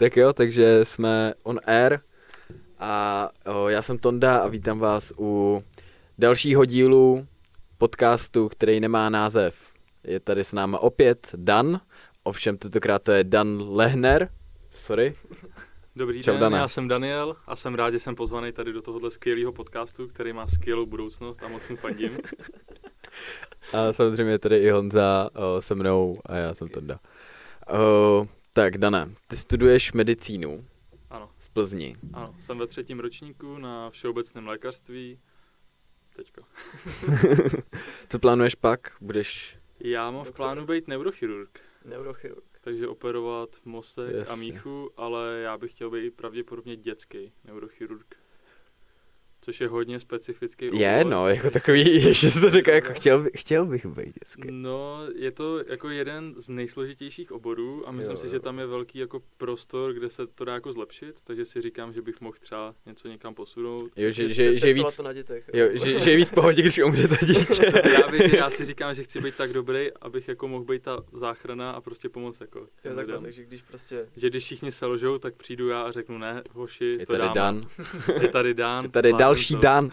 Tak jo, takže jsme on air a o, já jsem Tonda a vítám vás u dalšího dílu podcastu, který nemá název. Je tady s náma opět Dan, ovšem tentokrát to je Dan Lehner. Sorry. Dobrý Čau, den, Dane. já jsem Daniel a jsem rád, že jsem pozvaný tady do tohohle skvělého podcastu, který má skvělou budoucnost a moc mu fandím. A samozřejmě je tady i Honza o, se mnou a já jsem Tonda. O, tak, Dane, ty studuješ medicínu Ano, v Plzni. ano, jsem ve třetím ročníku na všeobecném lékařství. Teďko. Co plánuješ pak? Budeš... Já mám v plánu být neurochirurg, Neurochirurg. takže operovat mozek a Jasně. míchu, ale já bych chtěl být pravděpodobně dětský neurochirurg. Což je hodně specifický Je, obor. no, jako takový, ještě jsi to řekl, jako chtěl, by- chtěl bych být dětský. No, je to jako jeden z nejsložitějších oborů a myslím Jo, si, jo. že tam je velký jako prostor, kde se to dá jako zlepšit, takže si říkám, že bych mohl třeba něco někam posunout. Jo, že, že, že, je víc, to na dětech. jo, že, že je víc v pohodě, když umře to dítě. já, bych, já si říkám, že chci být tak dobrý, abych jako mohl být ta záchrana a prostě pomoct jako Jo, těm takhle, takže když prostě Že když všichni selžou, tak přijdu já a řeknu ne, hoši, Je to tady dám. Dan, Je tady Dan. je tady zvládnu další to. Dan.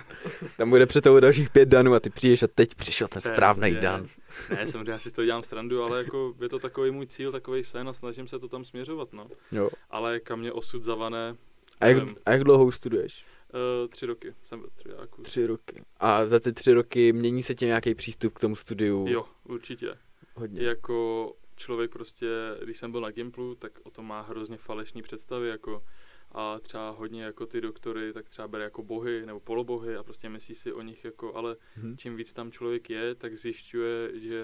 Tam bude před tebou dalších pět Danů a ty přijdeš a teď přišel ten správný Dan. Ne, samozřejmě já si to dělám srandu, ale jako je to takový můj cíl, takový sen a snažím se to tam směřovat, no. Jo. Ale kam mě osud zavane, A jak, nevím. a jak dlouho už studuješ? Uh, tři roky jsem ve třiáku. Tři roky. A za ty tři roky mění se ti nějaký přístup k tomu studiu? Jo, určitě. Hodně. Jako člověk prostě, když jsem byl na Gimplu, tak o tom má hrozně falešní představy, jako a třeba hodně jako ty doktory, tak třeba bere jako bohy nebo polobohy a prostě myslí si o nich jako, ale Mhm. čím víc tam člověk je, tak zjišťuje, že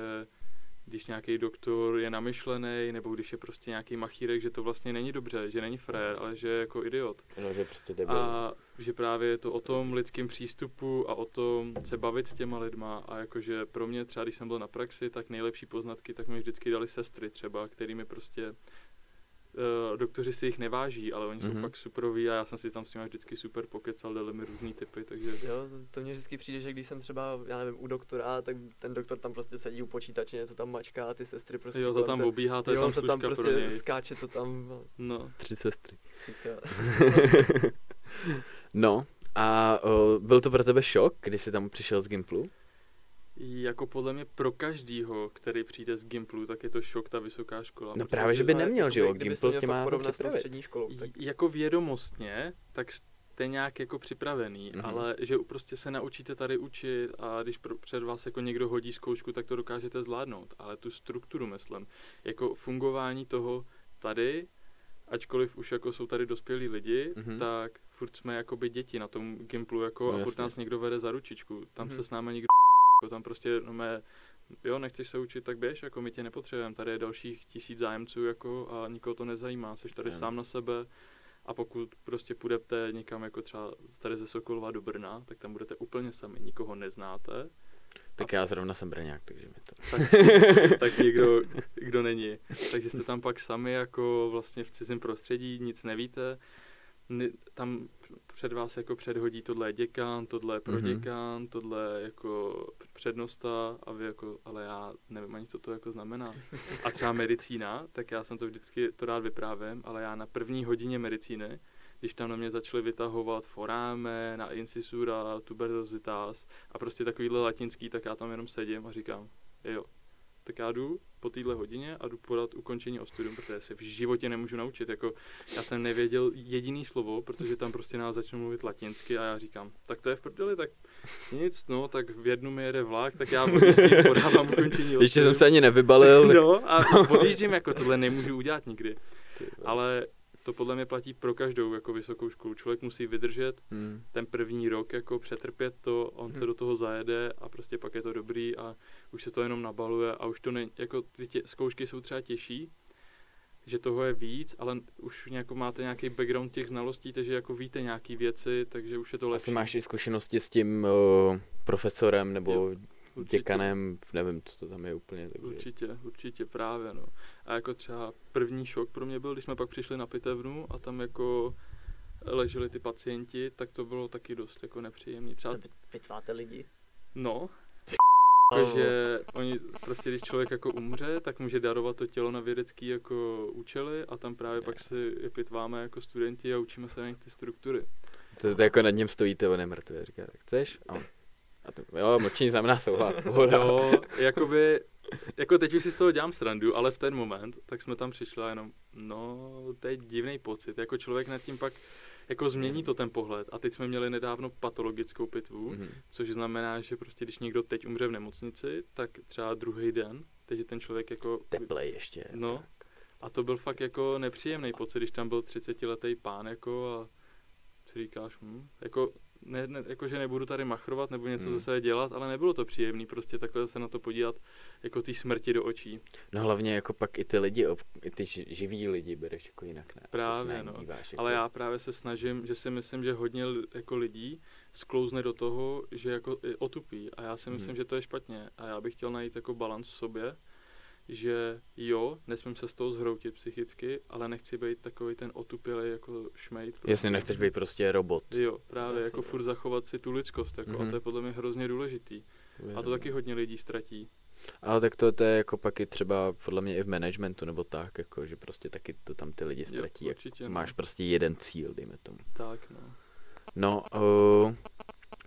když nějaký doktor je namyšlený, nebo když je prostě nějaký machírek, že to vlastně není dobře, že není frér, ale že je jako idiot. No, že prostě debil. A že právě je to o tom lidském přístupu a o tom se bavit s těma lidma a jakože pro mě třeba, když jsem byl na praxi, tak nejlepší poznatky, tak mi vždycky dali sestry třeba, kterými prostě Uh, doktoři si jich neváží, ale oni Mhm. jsou fakt superoví a já jsem si tam s nimi vždycky super pokecal, dali mi různý typy, takže Jo, to mně vždycky přijde, že když jsem třeba, já nevím, u doktora, tak ten doktor tam prostě sedí u počítače, něco tam mačká a ty sestry prostě jo, to tam te- obíhá, to je jo, tam to tam prostě pro něj. skáče to tam. no, No, Tři sestry. no, a o, byl to pro tebe šok, když jsi tam přišel z Gimplu? Jako podle mě pro každýho, který přijde z Gimplu, tak je to šok ta vysoká škola. No právě, že by Ale neměl, že jo, Gimpl tě má připravit. střední školou, tak jako vědomostně, tak jste nějak jako připravený, Mhm. mm-hmm. ale že prostě se naučíte tady učit a když pro, před vás jako někdo hodí zkoušku, tak to dokážete zvládnout. Ale tu strukturu, myslím, jako fungování toho tady, ačkoliv už jako jsou tady dospělí lidi, Mhm. mm-hmm. tak furt jsme jako by děti na tom Gimplu jako No a furt nás někdo vede za ručičku. Tam Mhm. se s námi nikdo jako tam prostě no mé, jo, nechceš se učit, tak běž, jako my tě nepotřebujeme, tady je dalších tisíc zájemců jako a nikoho to nezajímá, jsi tady Ano. sám na sebe a pokud prostě půjdete někam jako třeba tady ze Sokolova do Brna, tak tam budete úplně sami, nikoho neznáte, Tak já zrovna jsem Brňák, takže mi to... tak, tak někdo, kdo není. Takže jste tam pak sami jako vlastně v cizím prostředí, nic nevíte, tam před vás jako předhodí tohle je děkan, tohle je proděkan, tohle je jako přednosta a vy jako, ale já nevím ani, co to jako znamená. A třeba medicína, tak já jsem to vždycky, to rád vyprávím, ale já na první hodině medicíny, když tam na mě začali vytahovat foráme, na incisura, tuberozitas a prostě takovýhle latinský, tak já tam jenom sedím a říkám, jo, tak já jdu po téhle hodině a jdu podat ukončení o studium, protože se v životě nemůžu naučit. Jako, já jsem nevěděl jediný slovo, protože tam prostě nás začnou mluvit latinsky a já říkám, tak to je v prdeli, tak nic, no, tak v jednu mi jede vlak, tak já podávám ukončení o Ještě jsem se ani nevybalil. No a odjíždím, jako tohle nemůžu udělat nikdy. Ale to podle mě platí pro každou jako vysokou školu. Člověk musí vydržet Hmm. ten první rok, jako přetrpět to, on se Hmm. do toho zajede a prostě pak je to dobrý a už se to jenom nabaluje a už to ne, jako ty tě, zkoušky jsou třeba těžší, že toho je víc, ale už nějakou máte nějaký background těch znalostí, takže jako víte nějaký věci, takže už je to lepší. Asi máš i zkušenosti s tím uh, profesorem nebo Jo, Určitě. děkanem, nevím, co to tam je úplně. Takže... Určitě, určitě právě, no. A jako třeba první šok pro mě byl, když jsme pak přišli na pitevnu a tam jako leželi ty pacienti, tak to bylo taky dost jako nepříjemný. Třeba, To pitváte lidi. no, Jakože oni prostě, když člověk jako umře, tak může darovat to tělo na vědecký jako účely a tam právě pak si je pitváme jako studenti a učíme se na nich ty struktury. To, to jako nad ním stojíte, on je mrtvý. Říká, tak chceš? A, on, a to, jo, mlčení znamená souhlas. Pohoda. Jo, jakoby, jako teď už si z toho dělám srandu, ale v ten moment, tak jsme tam přišli a jenom, no, to je divný pocit, jako člověk nad tím pak, jako změní to ten pohled. A teď jsme měli nedávno patologickou pitvu, Mhm. což znamená, že prostě když někdo teď umře v nemocnici, tak třeba druhý den, teď je ten člověk jako... Teplej ještě. No, a to byl fakt jako nepříjemný pocit, když tam byl 30-letý pán jako a si říkáš, hm, jako, ne, ne, jako, že nebudu tady machrovat nebo něco Hmm. zase dělat, ale nebylo to příjemný prostě takhle se na to podívat jako té smrti do očí. No hlavně jako pak i ty lidi, i ty ži- živí lidi bereš jako jinak, ne? Právě, no. Díváš, jako, Ale já právě se snažím, že si myslím, že hodně jako lidí sklouzne do toho, že jako otupí a já si myslím, Hmm. že to je špatně a já bych chtěl najít jako balans v sobě, že jo, nesmím se z toho zhroutit psychicky, ale nechci být takový ten otupělý jako šmejt. prostě. Jestli nechceš být prostě robot. Jo, právě Jasně, jako no. furt zachovat si tu lidskost, jako, a Mhm. to je podle mě hrozně důležitý. A to taky hodně lidí ztratí. Ale tak to, to je jako pak i třeba podle mě i v managementu nebo tak, jako, že prostě taky to tam ty lidi ztratí. Jo, jak určitě, no. máš prostě jeden cíl, dejme tomu. Tak, no. No, uh,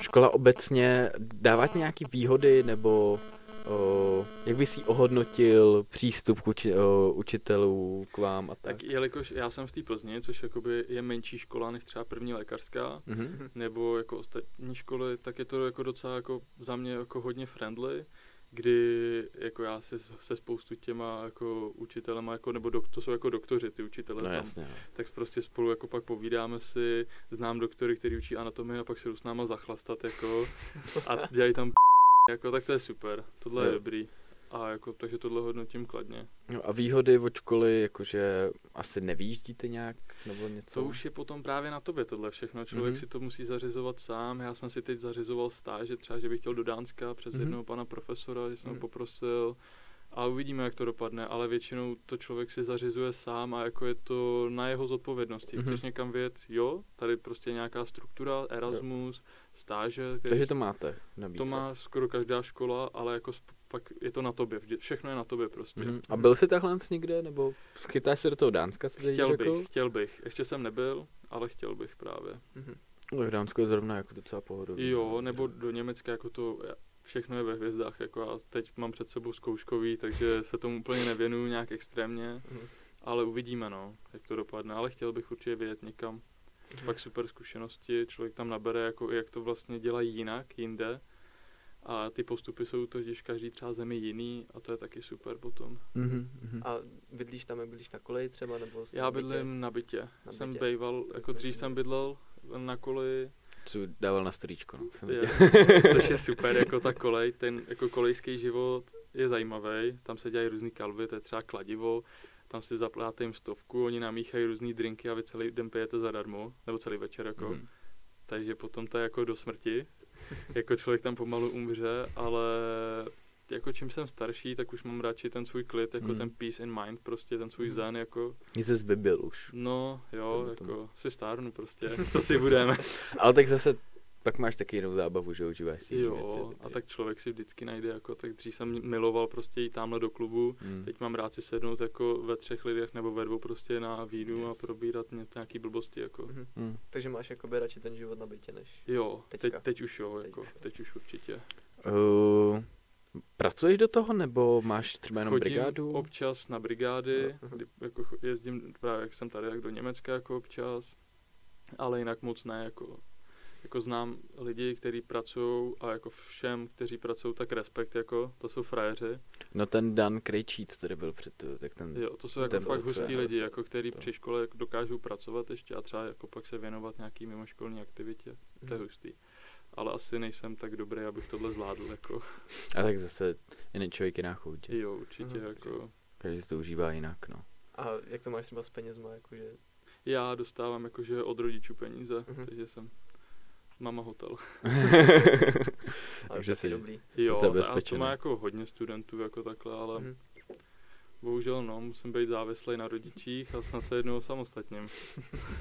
škola obecně dává ti nějaký výhody, nebo uh, jak bys jí ohodnotil přístup k uči, uh, učitelů k vám a tak? Tak jelikož já jsem v té Plzni, což jakoby je menší škola než třeba první lékařská, Mhm. nebo jako ostatní školy, tak je to jako docela jako za mě jako hodně friendly, kdy jako já se, se spoustu těma jako učitelema, jako, nebo dok, to jsou jako doktoři, ty učitele No tam, jasně. No. tak prostě spolu jako pak povídáme si, znám doktory, který učí anatomii a pak se jdu s náma zachlastat jako a dělají tam jako, tak to je super, tohle je Jo. dobrý. A jako, takže tohle hodnotím kladně. No a výhody od školy, jakože asi nevýjíždíte nějak, nebo něco? To už je potom právě na tobě tohle všechno. Člověk Mhm. si to musí zařizovat sám. Já jsem si teď zařizoval stáže, třeba, že bych chtěl do Dánska přes Mhm. jednoho pana profesora, že jsem ho Mhm. poprosil. A uvidíme, jak to dopadne, ale většinou to člověk si zařizuje sám a jako je to na jeho zodpovědnosti. Mhm. Chceš někam vyjet? Jo, tady prostě nějaká struktura, Erasmus, stáže. který Takže to máte na to má skoro každá škola, ale jako pak je to na tobě. Všechno je na tobě prostě. Mhm. A byl jsi takhle někde, nebo chytáš se do toho Dánska? Chtěl řekl? bych, chtěl bych. Ještě jsem nebyl, ale chtěl bych právě. Mhm. Tak Dánsko je zrovna jako docela pohodový. Jo, nebo do Německa, jako to, všechno je ve hvězdách, jako já teď mám před sebou zkouškový, takže se tomu úplně nevěnuju nějak extrémně, Mhm. ale uvidíme, no, jak to dopadne, ale chtěl bych určitě vyjet někam, pak super zkušenosti, člověk tam nabere, jako jak to vlastně dělají jinak, jinde, a ty postupy jsou totiž každý třeba zemi jiný a to je taky super potom. Mhm, mhm. A bydlíš tam, jak bydlíš na koleji třeba, nebo Já na bytě? bydlím na bytě, Na jsem bytě. bejval, jako dřív jsem bydlel na koleji, Co dával na storíčko, no. Jsem Je, což je super, jako ta kolej, ten jako kolejský život je zajímavý, tam se dělají různý kalvy, to je třeba kladivo, tam si zaplatíte jim stovku, oni namíchají různý drinky a vy celý den pijete zadarmo, nebo celý večer jako, Mhm. takže potom to je jako do smrti, jako člověk tam pomalu umře, ale jako čím jsem starší, tak už mám radši ten svůj klid, jako Mhm. ten peace in mind, prostě ten svůj Mhm. zen, jako, se zbybil už. no jo, Dejme tomu. jako si stárnu prostě, co si budeme. Ale tak zase pak máš taky jinou zábavu, že užíváš si Jo, věci, a tak člověk si vždycky najde, jako, tak dřív jsem miloval prostě jít tamhle do klubu, Hmm. teď mám rád si sednout jako ve třech lidech nebo ve dvou prostě na vínu a probírat ně, nějaký blbosti, jako. Mhm. Hmm. Takže máš jakoby radši ten život na bytě, než... Jo, teď, Teďka. teď už jo, Teď jako, už jo. teď už určitě. Uh, pracuješ do toho, nebo máš třeba jenom Chodím brigádu? občas na brigády, No. kdy, jako jezdím právě, jak jsem tady, jak do Německa jako občas, ale jinak moc ne, jako, jako znám lidi, kteří pracují a jako všem, kteří pracují, tak respekt, jako, to jsou frajeři. No ten Dan Krejčíc, který byl před, tak ten... Jo, to jsou No, jako ten fakt hustí no, lidi, jako který to. při škole dokážou pracovat ještě a třeba jako pak se věnovat nějaký mimoškolní aktivitě. To je Mhm. hustý. Ale asi nejsem tak dobrý, abych tohle zvládl, jako, A tak zase jiný člověk jiná chuť. jo, určitě, Mhm. jako, Každý si to užívá jinak, no. A jak to máš třeba s penězma, jakože... já dostávám jakože od rodičů peníze, Mhm. takže jsem mama hotel. Ale Takže si- dobrý. Jo, a to má jako hodně studentů jako takhle, ale Mhm. bohužel no, musím být závislý na rodičích a snad se jednou samostatním.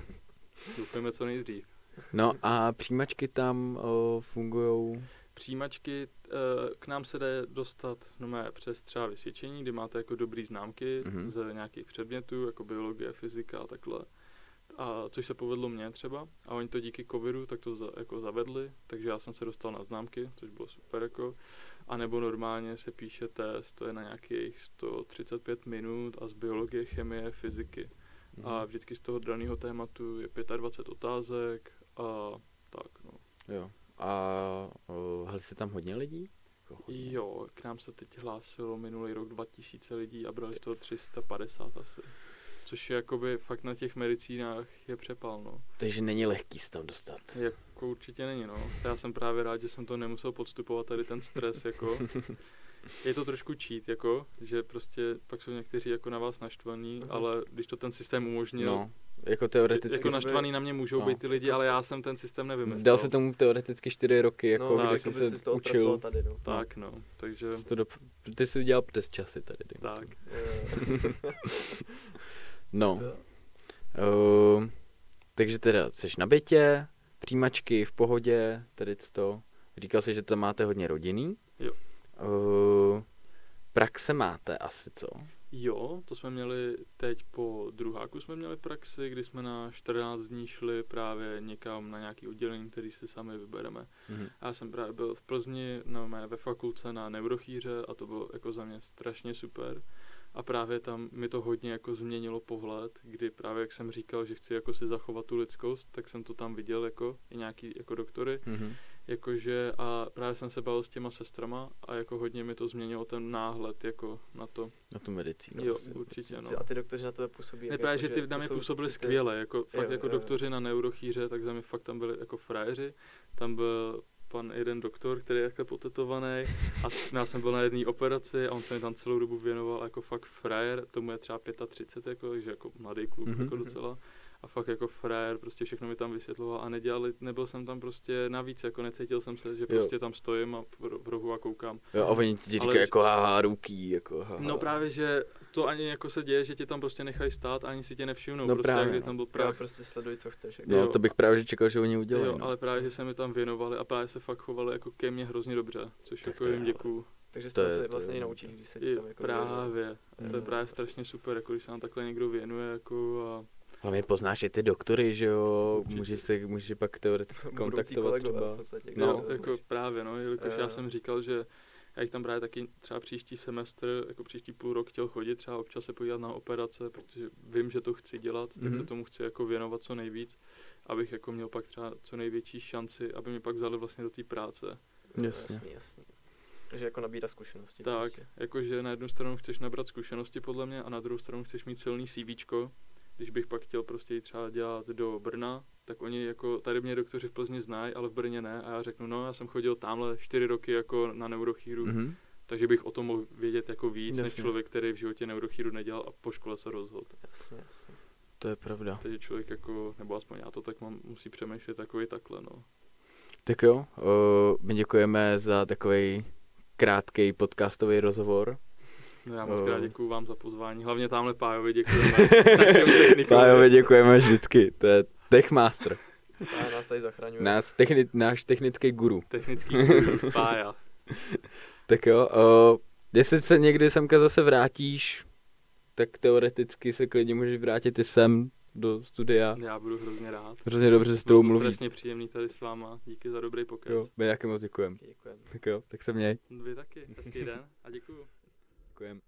Doufujeme co nejdřív. No a přijímačky tam uh, fungují Přijímačky, eh, k nám se jde dostat no mé přes třeba vysvědčení, kdy máte jako dobrý známky Mhm. z nějakých předmětů, jako biologie, fyzika a takhle. A což se povedlo mně třeba. A oni to díky covidu tak to za, jako zavedli, takže já jsem se dostal na známky, což bylo super jako. A nebo normálně se píše test, to je na nějakých 135 minut a z biologie, chemie, fyziky. Mhm. A vždycky z toho daného tématu je 25 otázek a tak no. Jo. A hali se tam hodně lidí? Jako hodně. Jo, k nám se teď hlásilo minulý rok 2000 lidí a brali z toho 350 asi. Což je jakoby fakt na těch medicínách je přepal, no. Takže není lehký se tam dostat. Jako určitě není, no. Já jsem právě rád, že jsem to nemusel podstupovat, tady ten stres, jako. Je to trošku cheat, jako, že prostě pak jsou někteří jako na vás naštvaní, Mhm. ale když to ten systém umožnil, No, jako teoreticky. jako naštvaný na mě můžou no. být ty lidi, ale já jsem ten systém nevymyslel. Dal se tomu teoreticky čtyři roky, jako no, tak, kdy jsi by se to učil. tady, no. Tak, no. Takže, To do, ty jsi udělal přes časy tady. tak. No, uh, takže teda jsi na bytě, přijímačky v pohodě, tady to. Říkal jsi, že to máte hodně rodinný. Jo. Uh, praxe máte asi, co? Jo, to jsme měli teď po druháku jsme měli praxi, kdy jsme na 14 dní šli právě někam na nějaký oddělení, který si sami vybereme. Mhm. Já jsem právě byl v Plzni na mé ve fakulce na neurochýře a to bylo jako za mě strašně super. A právě tam mi to hodně jako změnilo pohled, kdy právě jak jsem říkal, že chci jako si zachovat tu lidskost, tak jsem to tam viděl jako i nějaký jako doktory, Mhm. jakože a právě jsem se bavil s těma sestrama a jako hodně mi to změnilo ten náhled jako na to. Na tu medicínu. Jo, asi. určitě no. A ty doktoři na tebe působí? Ne, jak právě, že jako, ty na mě působili ty- ty- skvěle, jako fakt Jo, jako jo, jo. doktoři na neurochýře, tak za mě fakt tam byli jako frajeři. Tam byl pan jeden doktor, který je takhle potetovaný a já jsem byl na jedné operaci a on se mi tam celou dobu věnoval jako fakt frajer, tomu je třeba 35, jako, takže jako mladý kluk Mhm. jako docela. A fakt jako frajer, prostě všechno mi tam vysvětloval a nedělali, nebyl jsem tam prostě navíc, jako necítil jsem se, že prostě tam stojím a v ro- v rohu a koukám. Jo, a oni ti říkají jako haha, ruky, jako haha. No právě, že to ani jako se děje, že tě tam prostě nechají stát, ani si tě nevšimnou, No prostě právě, jak kdy no. tam byl prach. prostě sleduj, co chceš. Jako. No, jo. to bych právě že čekal, že oni udělají. Jo, no. ale právě, že se mi tam věnovali a právě se fakt chovali jako ke mně hrozně dobře, což Tak jako to je jim děkuju. Takže To to je- se to je vlastně i ono. naučíš, když se ti tam jako věnuje. právě, to je právě strašně super, jako když se nám takhle někdo věnuje jako a Hlavně poznáš i ty doktory, že jo, Určitě. můžeš se, můžeš pak teoreticky kontaktovat kolegové třeba. v podstatě, no, to jako právě, no, jelikož já jsem říkal, že já jich tam právě taky třeba příští semestr, jako příští půl rok chtěl chodit, třeba občas se podívat na operace, protože vím, že to chci dělat, tak Mhm. se tomu chci jako věnovat co nejvíc, abych jako měl pak třeba co největší šanci, aby mě pak vzali vlastně do té práce. Jasně. Jasný, jasný. Takže jako nabírat zkušenosti. Tak, Prostě. jakože na jednu stranu chceš nabrat zkušenosti podle mě a na druhou stranu chceš mít silný CVčko. Když bych pak chtěl prostě jít třeba dělat do Brna, tak oni jako, tady mě doktoři v Plzni znají, ale v Brně ne. A já řeknu, no já jsem chodil tamhle čtyři roky jako na neurochíru, mm-hmm. Mhm. takže bych o tom mohl vědět jako víc, než Jasně. člověk, který v životě neurochíru nedělal a po škole se rozhodl. Jasně, jasně. To je pravda. Takže člověk jako, nebo aspoň já to tak mám, musí přemýšlet takový takhle, no. Tak jo, o, my děkujeme za takový krátký podcastový rozhovor. no já moc krát děkuju vám za pozvání, hlavně tamhle Pájovi děkujeme. Pájovi děkujeme vždycky, to je Techmaster. A nás tady zachraňuje. Nás techni, náš technický guru. Technický guru, Pája. Tak jo, o, jestli se někdy semka zase vrátíš, tak teoreticky se klidně můžeš vrátit i sem do studia. Já budu hrozně rád. Hrozně dobře s tou to mluví. strašně příjemný tady s váma. Díky za dobrý pokec. Jo, my taky moc děkujeme. Děkujeme. Tak jo, tak se měj. Vy taky. Hezký den a děkuju. Děkujeme.